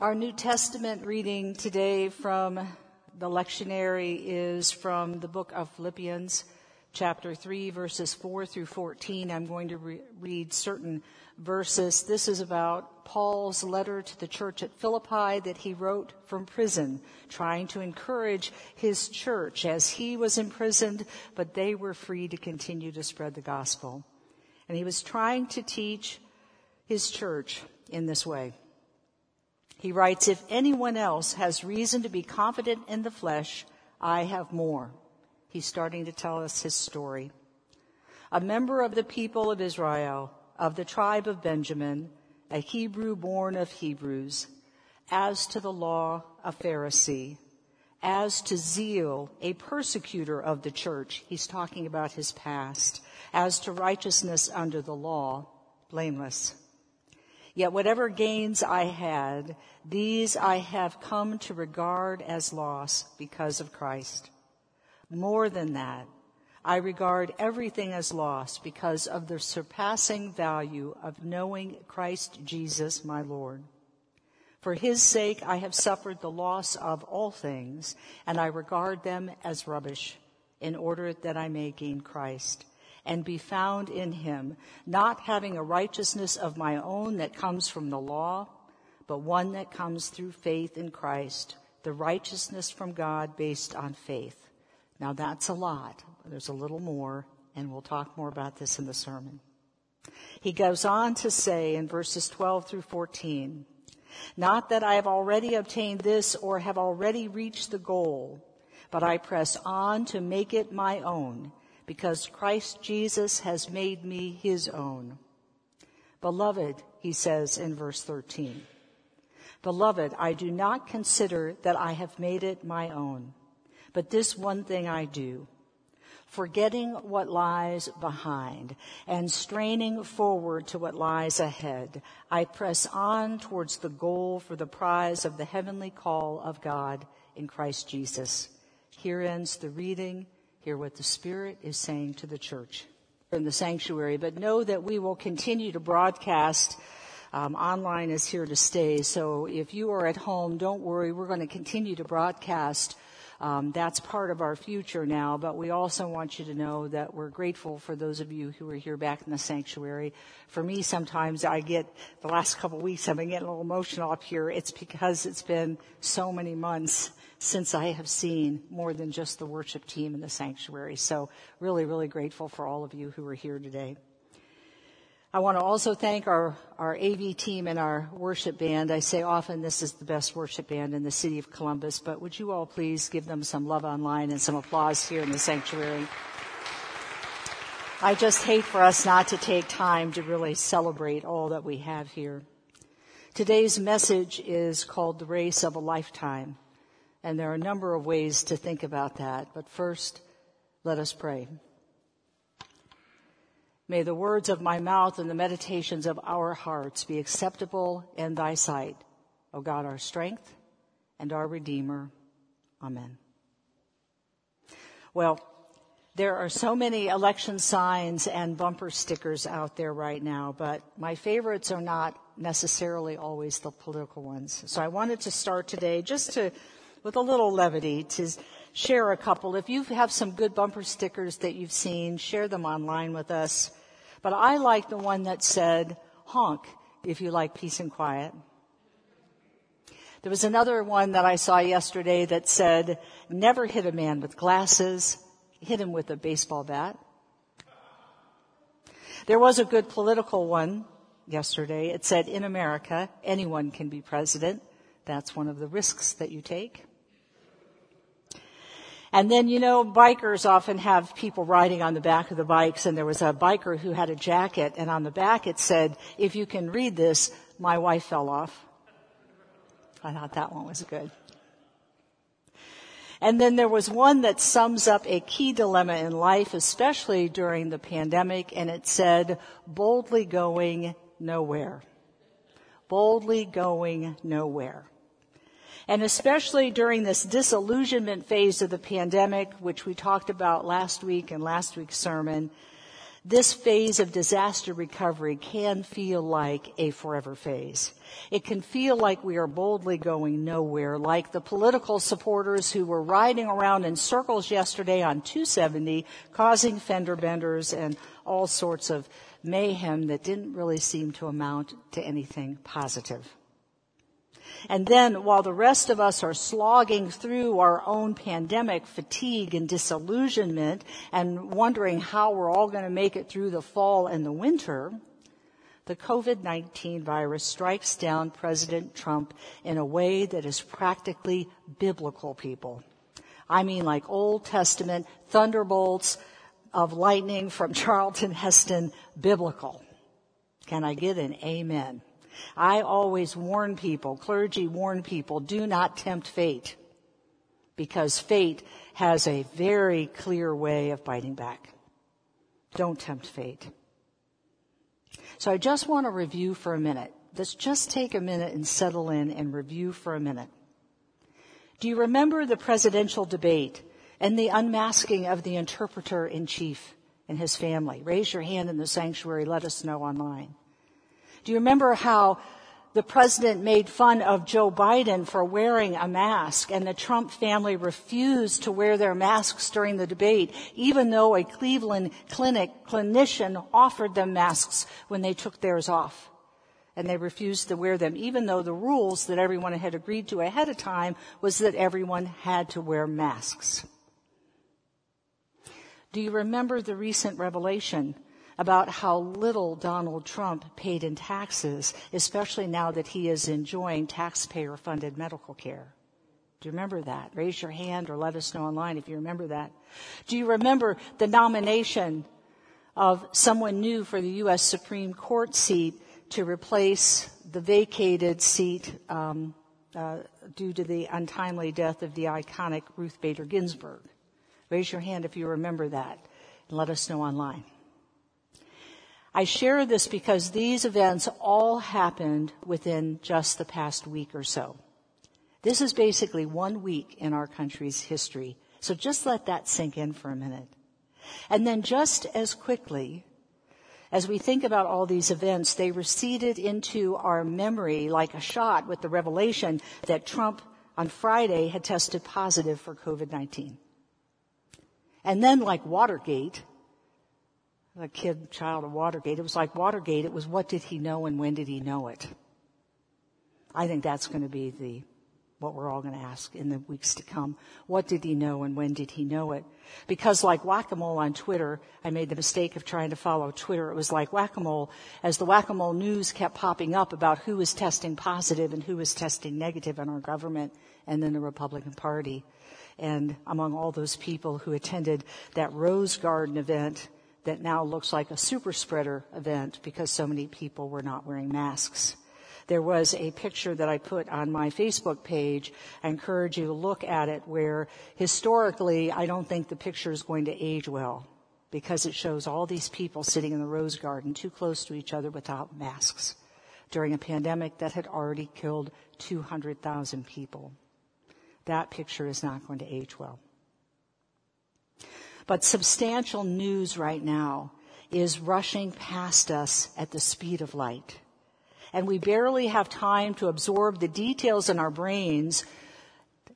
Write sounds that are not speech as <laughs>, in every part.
Our New Testament reading today from the lectionary is from the book of Philippians, chapter 3, verses 4 through 14. I'm going to re- read certain verses. This is about Paul's letter to the church at Philippi that he wrote from prison, trying to encourage his church as he was imprisoned, but they were free to continue to spread the gospel. And he was trying to teach his church in this way. He writes, if anyone else has reason to be confident in the flesh, I have more. He's starting to tell us his story. A member of the people of Israel, of the tribe of Benjamin, a Hebrew born of Hebrews, as to the law, a Pharisee, as to zeal, a persecutor of the church. He's talking about his past. As to righteousness under the law, blameless. Yet whatever gains I had, these I have come to regard as loss because of Christ. More than that, I regard everything as loss because of the surpassing value of knowing Christ Jesus my Lord. For his sake I have suffered the loss of all things, and I regard them as rubbish in order that I may gain Christ and be found in him, not having a righteousness of my own that comes from the law, but one that comes through faith in Christ, the righteousness from God based on faith. Now that's a lot. There's a little more, and we'll talk more about this in the sermon. He goes on to say in verses 12 through 14, not that I have already obtained this or have already reached the goal, but I press on to make it my own because Christ Jesus has made me his own. Beloved, he says in verse 13, Beloved, I do not consider that I have made it my own, but this one thing I do, forgetting what lies behind and straining forward to what lies ahead, I press on towards the goal for the prize of the heavenly call of God in Christ Jesus. Here ends the reading hear what the Spirit is saying to the church in the sanctuary. But know that we will continue to broadcast. Um, online is here to stay. So if you are at home, don't worry. We're going to continue to broadcast. Um, that's part of our future now, but we also want you to know that we're grateful for those of you who are here back in the sanctuary. For me, sometimes I get, the last couple of weeks, I've been getting a little emotional up here. It's because it's been so many months since I have seen more than just the worship team in the sanctuary. So really, really grateful for all of you who are here today. I want to also thank our, our AV team and our worship band. I say often this is the best worship band in the city of Columbus, but would you all please give them some love online and some applause here in the sanctuary? I just hate for us not to take time to really celebrate all that we have here. Today's message is called the race of a lifetime. And there are a number of ways to think about that. But first, let us pray. May the words of my mouth and the meditations of our hearts be acceptable in thy sight, O God, our strength and our Redeemer. Amen. Well, there are so many election signs and bumper stickers out there right now, but my favorites are not necessarily always the political ones. So I wanted to start today just to with a little levity to share a couple. If you have some good bumper stickers that you've seen, share them online with us. But I like the one that said, honk if you like peace and quiet. There was another one that I saw yesterday that said, never hit a man with glasses, hit him with a baseball bat. There was a good political one yesterday. It said, in America, anyone can be president. That's one of the risks that you take. And then, you know, bikers often have people riding on the back of the bikes, and there was a biker who had a jacket, and on the back it said, if you can read this, my wife fell off. I thought that one was good. And then there was one that sums up a key dilemma in life, especially during the pandemic, and it said, boldly going nowhere. Boldly going nowhere. And especially during this disillusionment phase of the pandemic, which we talked about last week in last week's sermon, This phase of disaster recovery can feel like a forever phase. It can feel like we are boldly going nowhere, like the political supporters who were riding around in circles yesterday on 270, causing fender benders and all sorts of mayhem that didn't really seem to amount to anything positive. And then while the rest of us are slogging through our own pandemic fatigue and disillusionment and wondering how we're all going to make it through the fall and the winter, the COVID-19 virus strikes down President Trump in a way that is practically biblical, people. I mean like Old Testament thunderbolts of lightning from <laughs> Charlton Heston biblical. Can I get an amen? I always warn people, clergy warn people, do not tempt fate. Because fate has a very clear way of biting back. Don't tempt fate. So I just want to review for a minute. Let's just take a minute and settle in and review for a minute. Do you remember the presidential debate and the unmasking of the interpreter in chief and his family? Raise your hand in the sanctuary. Let us know online. Do you remember how the president made fun of Joe Biden for wearing a mask and the Trump family refused to wear their masks during the debate, even though a Cleveland clinic clinician offered them masks when they took theirs off. And they refused to wear them, even though the rules that everyone had agreed to ahead of time was that everyone had to wear masks. Do you remember the recent revelation about how little Donald Trump paid in taxes, especially now that he is enjoying taxpayer funded medical care. Do you remember that? Raise your hand or let us know online if you remember that. Do you remember the nomination of someone new for the U.S. Supreme Court seat to replace the vacated seat um, uh, due to the untimely death of the iconic Ruth Bader Ginsburg? Raise your hand if you remember that and let us know online. I share this because these events all happened within just the past week or so. This is basically one week in our country's history. So just let that sink in for a minute. And then just as quickly, as we think about all these events, they receded into our memory like a shot with the revelation that Trump on Friday had tested positive for COVID-19. And then like Watergate, the kid child of Watergate. It was like Watergate. It was what did he know and when did he know it? I think that's going to be the, what we're all going to ask in the weeks to come. What did he know and when did he know it? Because like whack-a-mole on Twitter, I made the mistake of trying to follow Twitter. It was like whack-a-mole as the whack-a-mole news kept popping up about who was testing positive and who was testing negative in our government and then the Republican Party. And among all those people who attended that Rose Garden event, that now looks like a super spreader event because so many people were not wearing masks. There was a picture that I put on my Facebook page. I encourage you to look at it where historically I don't think the picture is going to age well because it shows all these people sitting in the rose garden too close to each other without masks during a pandemic that had already killed 200,000 people. That picture is not going to age well. But substantial news right now is rushing past us at the speed of light. And we barely have time to absorb the details in our brains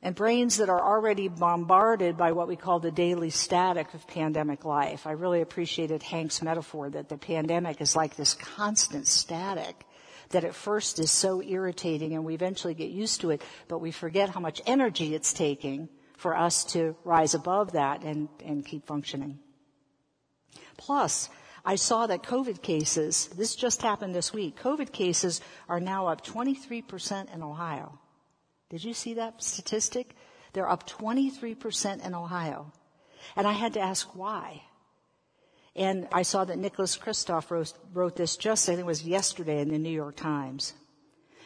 and brains that are already bombarded by what we call the daily static of pandemic life. I really appreciated Hank's metaphor that the pandemic is like this constant static that at first is so irritating and we eventually get used to it, but we forget how much energy it's taking for us to rise above that and, and keep functioning. Plus, I saw that COVID cases, this just happened this week, COVID cases are now up 23% in Ohio. Did you see that statistic? They're up 23% in Ohio. And I had to ask why. And I saw that Nicholas Kristof wrote, wrote this just, I think it was yesterday in the New York Times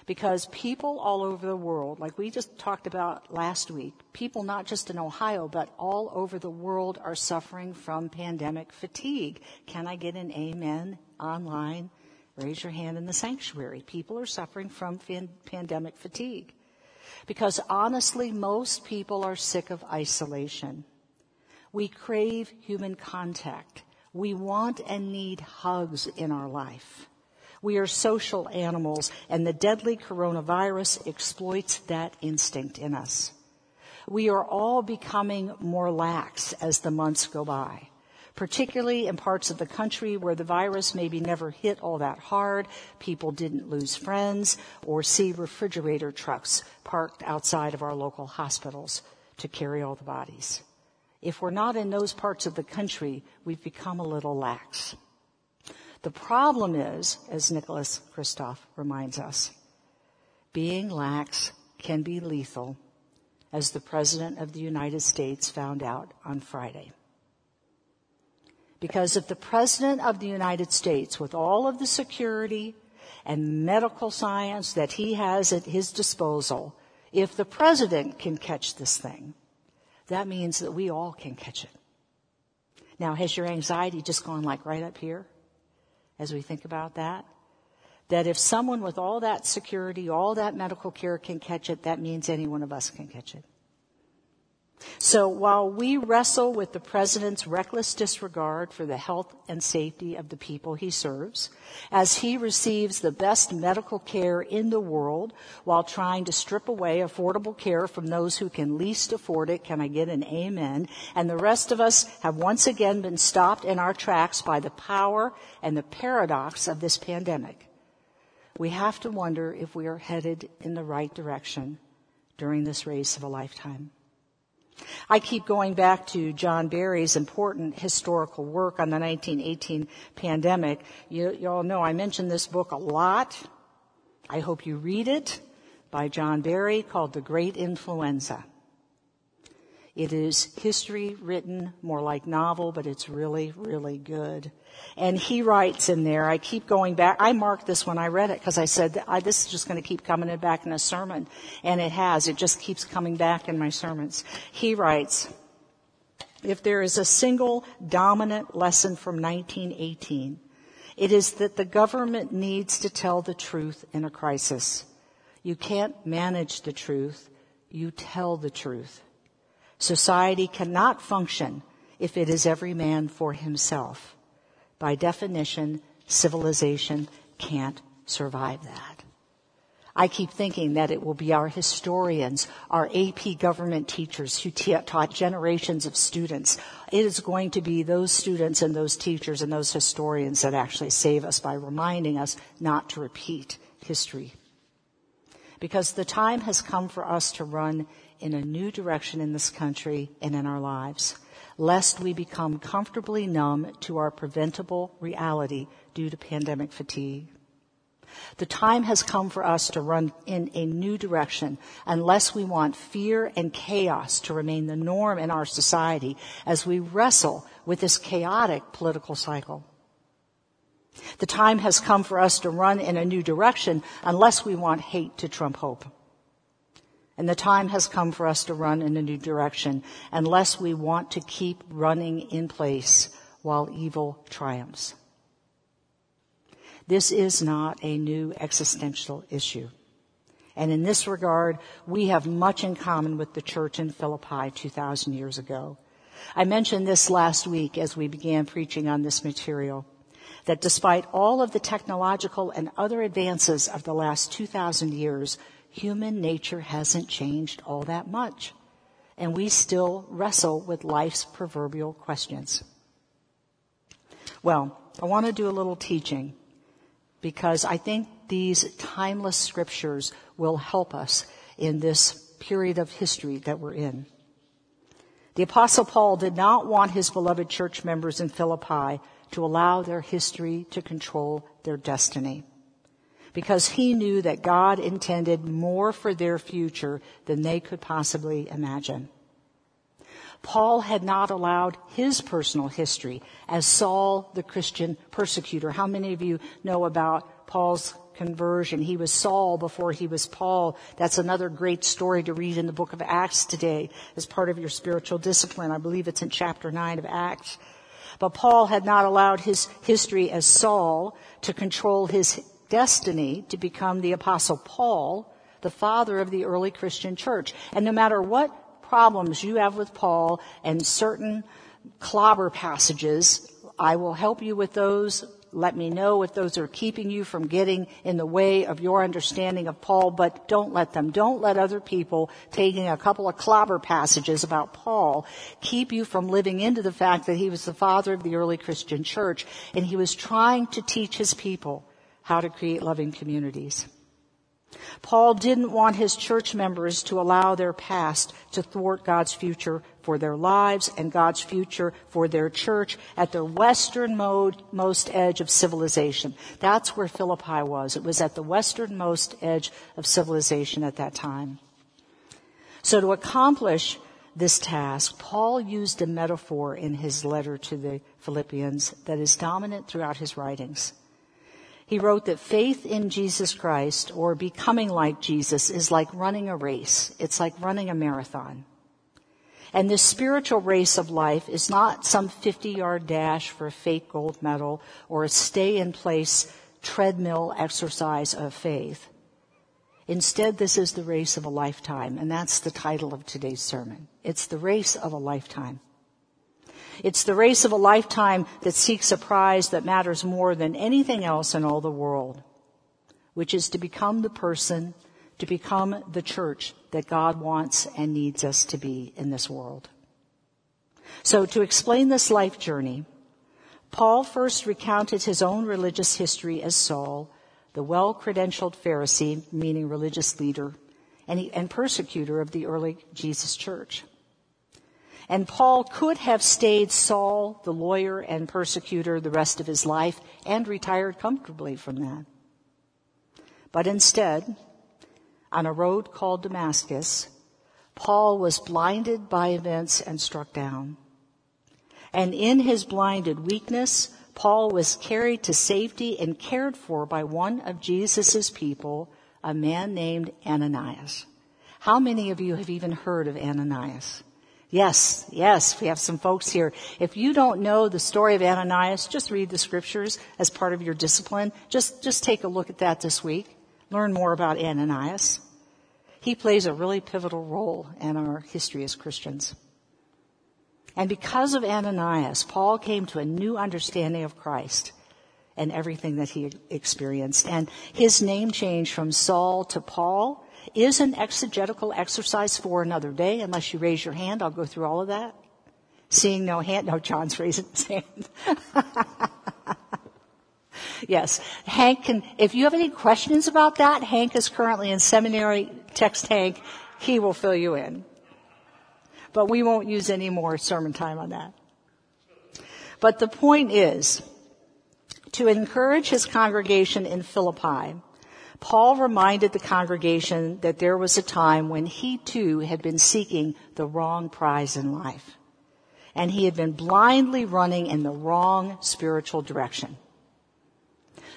because people all over the world, like we just talked about last week, people not just in Ohio, but all over the world are suffering from pandemic fatigue. Can I get an amen online? Raise your hand in the sanctuary. People are suffering from fan- pandemic fatigue. Because honestly, most people are sick of isolation. We crave human contact. We want and need hugs in our life. We are social animals and the deadly coronavirus exploits that instinct in us. We are all becoming more lax as the months go by, particularly in parts of the country where the virus maybe never hit all that hard. People didn't lose friends or see refrigerator trucks parked outside of our local hospitals to carry all the bodies. If we're not in those parts of the country, we've become a little lax. The problem is, as Nicholas Kristof reminds us, being lax can be lethal, as the President of the United States found out on Friday. Because if the President of the United States, with all of the security and medical science that he has at his disposal, if the President can catch this thing, that means that we all can catch it. Now, has your anxiety just gone like right up here? As we think about that. That if someone with all that security, all that medical care can catch it, that means any one of us can catch it. So while we wrestle with the president's reckless disregard for the health and safety of the people he serves, as he receives the best medical care in the world while trying to strip away affordable care from those who can least afford it, can I get an amen? And the rest of us have once again been stopped in our tracks by the power and the paradox of this pandemic. We have to wonder if we are headed in the right direction during this race of a lifetime. I keep going back to John Barry's important historical work on the 1918 pandemic. You, you all know I mention this book a lot. I hope you read it by John Barry called The Great Influenza. It is history written more like novel, but it's really, really good. And he writes in there, I keep going back. I marked this when I read it because I said, I, this is just going to keep coming back in a sermon. And it has. It just keeps coming back in my sermons. He writes, if there is a single dominant lesson from 1918, it is that the government needs to tell the truth in a crisis. You can't manage the truth. You tell the truth. Society cannot function if it is every man for himself. By definition, civilization can't survive that. I keep thinking that it will be our historians, our AP government teachers who t- taught generations of students. It is going to be those students and those teachers and those historians that actually save us by reminding us not to repeat history. Because the time has come for us to run in a new direction in this country and in our lives lest we become comfortably numb to our preventable reality due to pandemic fatigue. The time has come for us to run in a new direction unless we want fear and chaos to remain the norm in our society as we wrestle with this chaotic political cycle. The time has come for us to run in a new direction unless we want hate to trump hope. And the time has come for us to run in a new direction unless we want to keep running in place while evil triumphs. This is not a new existential issue. And in this regard, we have much in common with the church in Philippi 2,000 years ago. I mentioned this last week as we began preaching on this material, that despite all of the technological and other advances of the last 2,000 years, human nature hasn't changed all that much. And we still wrestle with life's proverbial questions. Well, I want to do a little teaching because I think these timeless scriptures will help us in this period of history that we're in. The apostle Paul did not want his beloved church members in Philippi to allow their history to control their destiny because he knew that God intended more for their future than they could possibly imagine. Paul had not allowed his personal history as Saul, the Christian persecutor. How many of you know about Paul's conversion? He was Saul before he was Paul. That's another great story to read in the book of Acts today as part of your spiritual discipline. I believe it's in chapter 9 of Acts. But Paul had not allowed his history as Saul to control his destiny to become the apostle Paul, the father of the early Christian church. And no matter what problems you have with Paul and certain clobber passages I will help you with those. Let me know if those are keeping you from getting in the way of your understanding of Paul, but don't let them. Don't let other people taking a couple of clobber passages about Paul keep you from living into the fact that he was the father of the early Christian church and he was trying to teach his people how to create loving communities. Paul didn't want his church members to allow their past to thwart God's future for their lives and God's future for their church at the westernmost edge of civilization. That's where Philippi was. It was at the westernmost edge of civilization at that time. So to accomplish this task, Paul used a metaphor in his letter to the Philippians that is dominant throughout his writings. He wrote that faith in Jesus Christ or becoming like Jesus is like running a race. It's like running a marathon. And this spiritual race of life is not some 50 yard dash for a fake gold medal or a stay in place treadmill exercise of faith. Instead, this is the race of a lifetime, and that's the title of today's sermon. It's the race of a lifetime. It's the race of a lifetime that seeks a prize that matters more than anything else in all the world, which is to become the person, to become the church that God wants and needs us to be in this world. So to explain this life journey, Paul first recounted his own religious history as Saul, the well-credentialed Pharisee, meaning religious leader, and, he, and persecutor of the early Jesus church. And Paul could have stayed Saul, the lawyer and persecutor, the rest of his life and retired comfortably from that. But instead, on a road called Damascus, Paul was blinded by events and struck down. And in his blinded weakness, Paul was carried to safety and cared for by one of Jesus' people, a man named Ananias. How many of you have even heard of Ananias? Yes, yes, we have some folks here. If you don't know the story of Ananias, just read the scriptures as part of your discipline. Just, just take a look at that this week. Learn more about Ananias. He plays a really pivotal role in our history as Christians. And because of Ananias, Paul came to a new understanding of Christ and everything that he experienced. And his name changed from Saul to Paul is an exegetical exercise for another day. Unless you raise your hand, I'll go through all of that. Seeing no hand, no, John's raising his hand. <laughs> yes, Hank can, if you have any questions about that, Hank is currently in seminary, text Hank, he will fill you in. But we won't use any more sermon time on that. But the point is, to encourage his congregation in Philippi, Paul reminded the congregation that there was a time when he too had been seeking the wrong prize in life. And he had been blindly running in the wrong spiritual direction.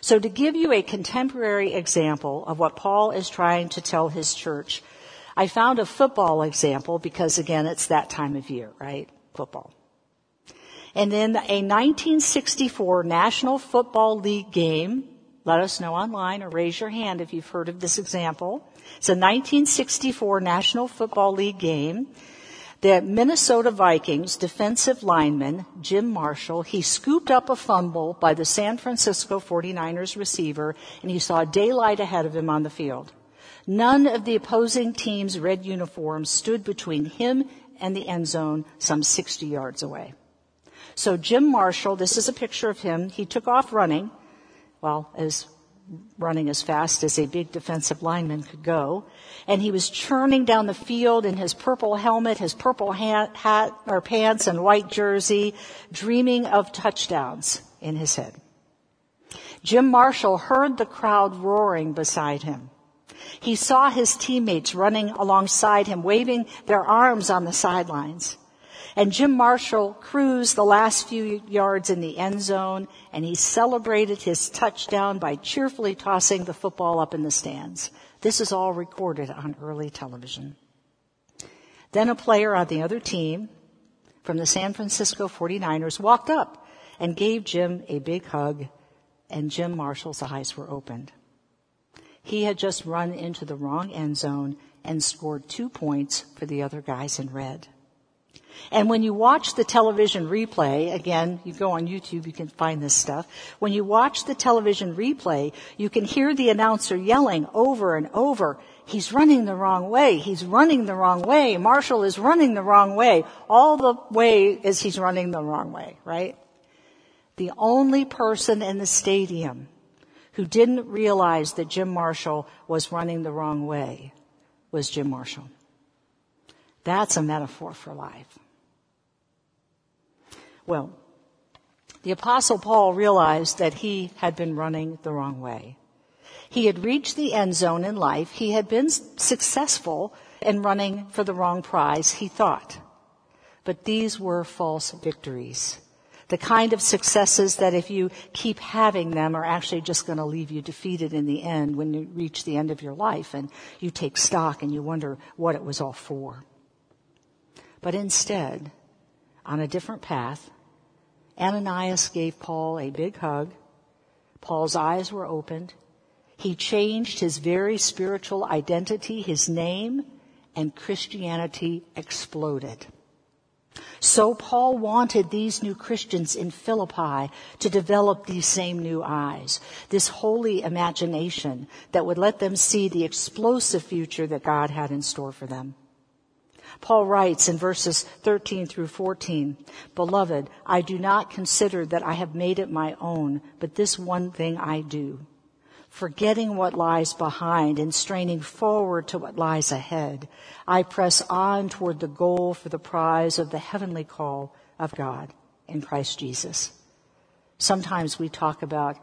So to give you a contemporary example of what Paul is trying to tell his church, I found a football example because again, it's that time of year, right? Football. And in a 1964 National Football League game, let us know online or raise your hand if you've heard of this example. It's a 1964 National Football League game. The Minnesota Vikings defensive lineman, Jim Marshall, he scooped up a fumble by the San Francisco 49ers receiver and he saw daylight ahead of him on the field. None of the opposing team's red uniforms stood between him and the end zone some 60 yards away. So Jim Marshall, this is a picture of him, he took off running well, as running as fast as a big defensive lineman could go. And he was churning down the field in his purple helmet, his purple hat, hat or pants and white jersey, dreaming of touchdowns in his head. Jim Marshall heard the crowd roaring beside him. He saw his teammates running alongside him, waving their arms on the sidelines. And Jim Marshall cruised the last few yards in the end zone and he celebrated his touchdown by cheerfully tossing the football up in the stands. This is all recorded on early television. Then a player on the other team from the San Francisco 49ers walked up and gave Jim a big hug and Jim Marshall's eyes were opened. He had just run into the wrong end zone and scored two points for the other guys in red. And when you watch the television replay, again, you go on YouTube, you can find this stuff. When you watch the television replay, you can hear the announcer yelling over and over, he's running the wrong way, he's running the wrong way, Marshall is running the wrong way, all the way as he's running the wrong way, right? The only person in the stadium who didn't realize that Jim Marshall was running the wrong way was Jim Marshall. That's a metaphor for life. Well, the apostle Paul realized that he had been running the wrong way. He had reached the end zone in life. He had been successful in running for the wrong prize, he thought. But these were false victories. The kind of successes that if you keep having them are actually just going to leave you defeated in the end when you reach the end of your life and you take stock and you wonder what it was all for. But instead, on a different path, Ananias gave Paul a big hug. Paul's eyes were opened. He changed his very spiritual identity, his name, and Christianity exploded. So Paul wanted these new Christians in Philippi to develop these same new eyes, this holy imagination that would let them see the explosive future that God had in store for them. Paul writes in verses 13 through 14, Beloved, I do not consider that I have made it my own, but this one thing I do. Forgetting what lies behind and straining forward to what lies ahead, I press on toward the goal for the prize of the heavenly call of God in Christ Jesus. Sometimes we talk about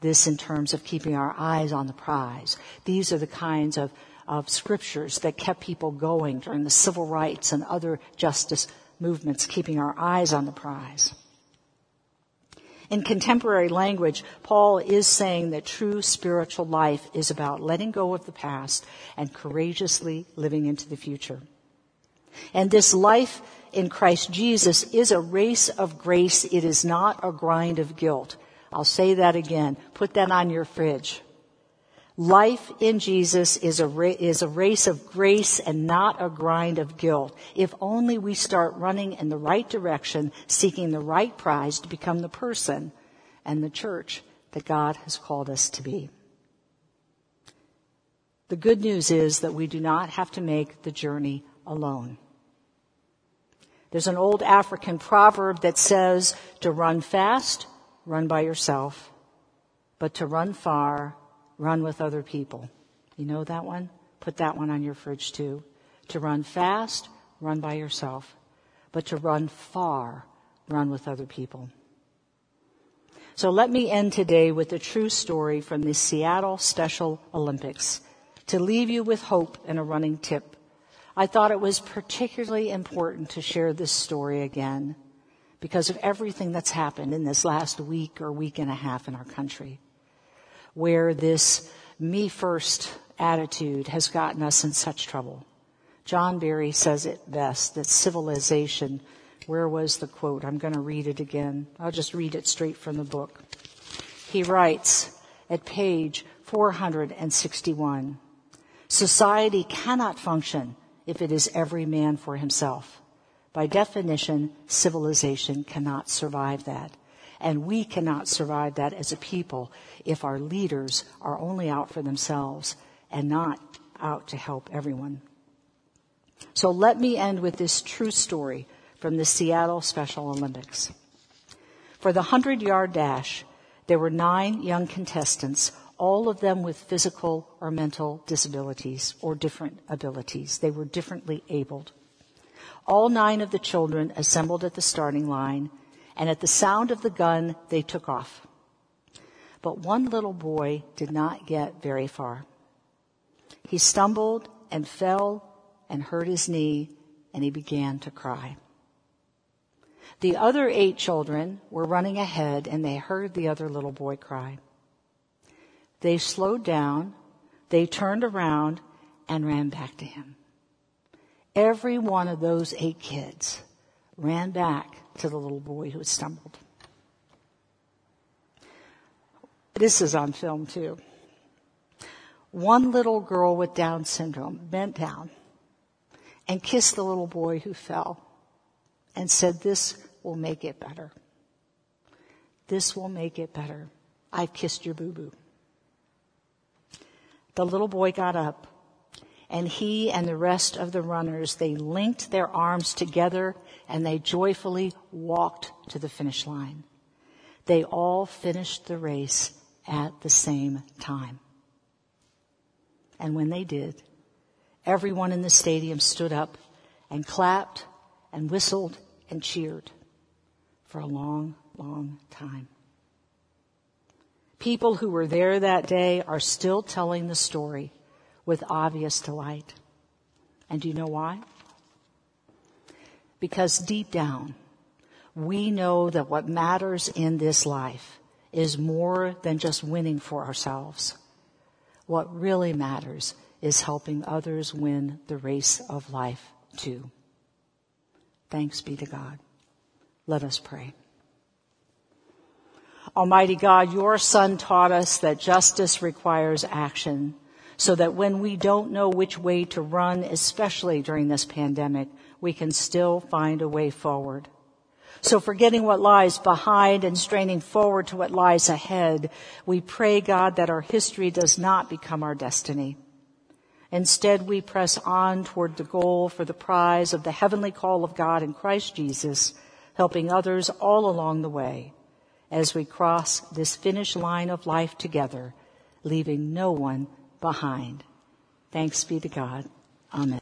this in terms of keeping our eyes on the prize. These are the kinds of of scriptures that kept people going during the civil rights and other justice movements, keeping our eyes on the prize. In contemporary language, Paul is saying that true spiritual life is about letting go of the past and courageously living into the future. And this life in Christ Jesus is a race of grace. It is not a grind of guilt. I'll say that again. Put that on your fridge. Life in Jesus is a, ra- is a race of grace and not a grind of guilt. If only we start running in the right direction, seeking the right prize to become the person and the church that God has called us to be. The good news is that we do not have to make the journey alone. There's an old African proverb that says to run fast, run by yourself, but to run far, run with other people. You know that one? Put that one on your fridge too. To run fast, run by yourself. But to run far, run with other people. So let me end today with a true story from the Seattle Special Olympics to leave you with hope and a running tip. I thought it was particularly important to share this story again because of everything that's happened in this last week or week and a half in our country where this me first attitude has gotten us in such trouble. John Barry says it best that civilization, where was the quote? I'm going to read it again. I'll just read it straight from the book. He writes at page 461, society cannot function if it is every man for himself. By definition, civilization cannot survive that. And we cannot survive that as a people if our leaders are only out for themselves and not out to help everyone. So let me end with this true story from the Seattle Special Olympics. For the 100 yard dash, there were nine young contestants, all of them with physical or mental disabilities or different abilities. They were differently abled. All nine of the children assembled at the starting line and at the sound of the gun, they took off. But one little boy did not get very far. He stumbled and fell and hurt his knee, and he began to cry. The other eight children were running ahead, and they heard the other little boy cry. They slowed down, they turned around, and ran back to him. Every one of those eight kids ran back to the little boy who stumbled. This is on film too. One little girl with Down syndrome bent down and kissed the little boy who fell. and said, This will make it better. This will make it better. I've kissed your boo boo. The little boy got up and he and the rest of the runners, they linked their arms together and they joyfully walked to the finish line. They all finished the race at the same time. And when they did, everyone in the stadium stood up and clapped and whistled and cheered for a long, long time. People who were there that day are still telling the story with obvious delight. And do you know why? Because deep down, we know that what matters in this life is more than just winning for ourselves. What really matters is helping others win the race of life too. Thanks be to God. Let us pray. Almighty God, your son taught us that justice requires action so that when we don't know which way to run, especially during this pandemic, we can still find a way forward. So forgetting what lies behind and straining forward to what lies ahead, we pray God that our history does not become our destiny. Instead, we press on toward the goal for the prize of the heavenly call of God in Christ Jesus, helping others all along the way as we cross this finish line of life together, leaving no one behind. Thanks be to God. Amen.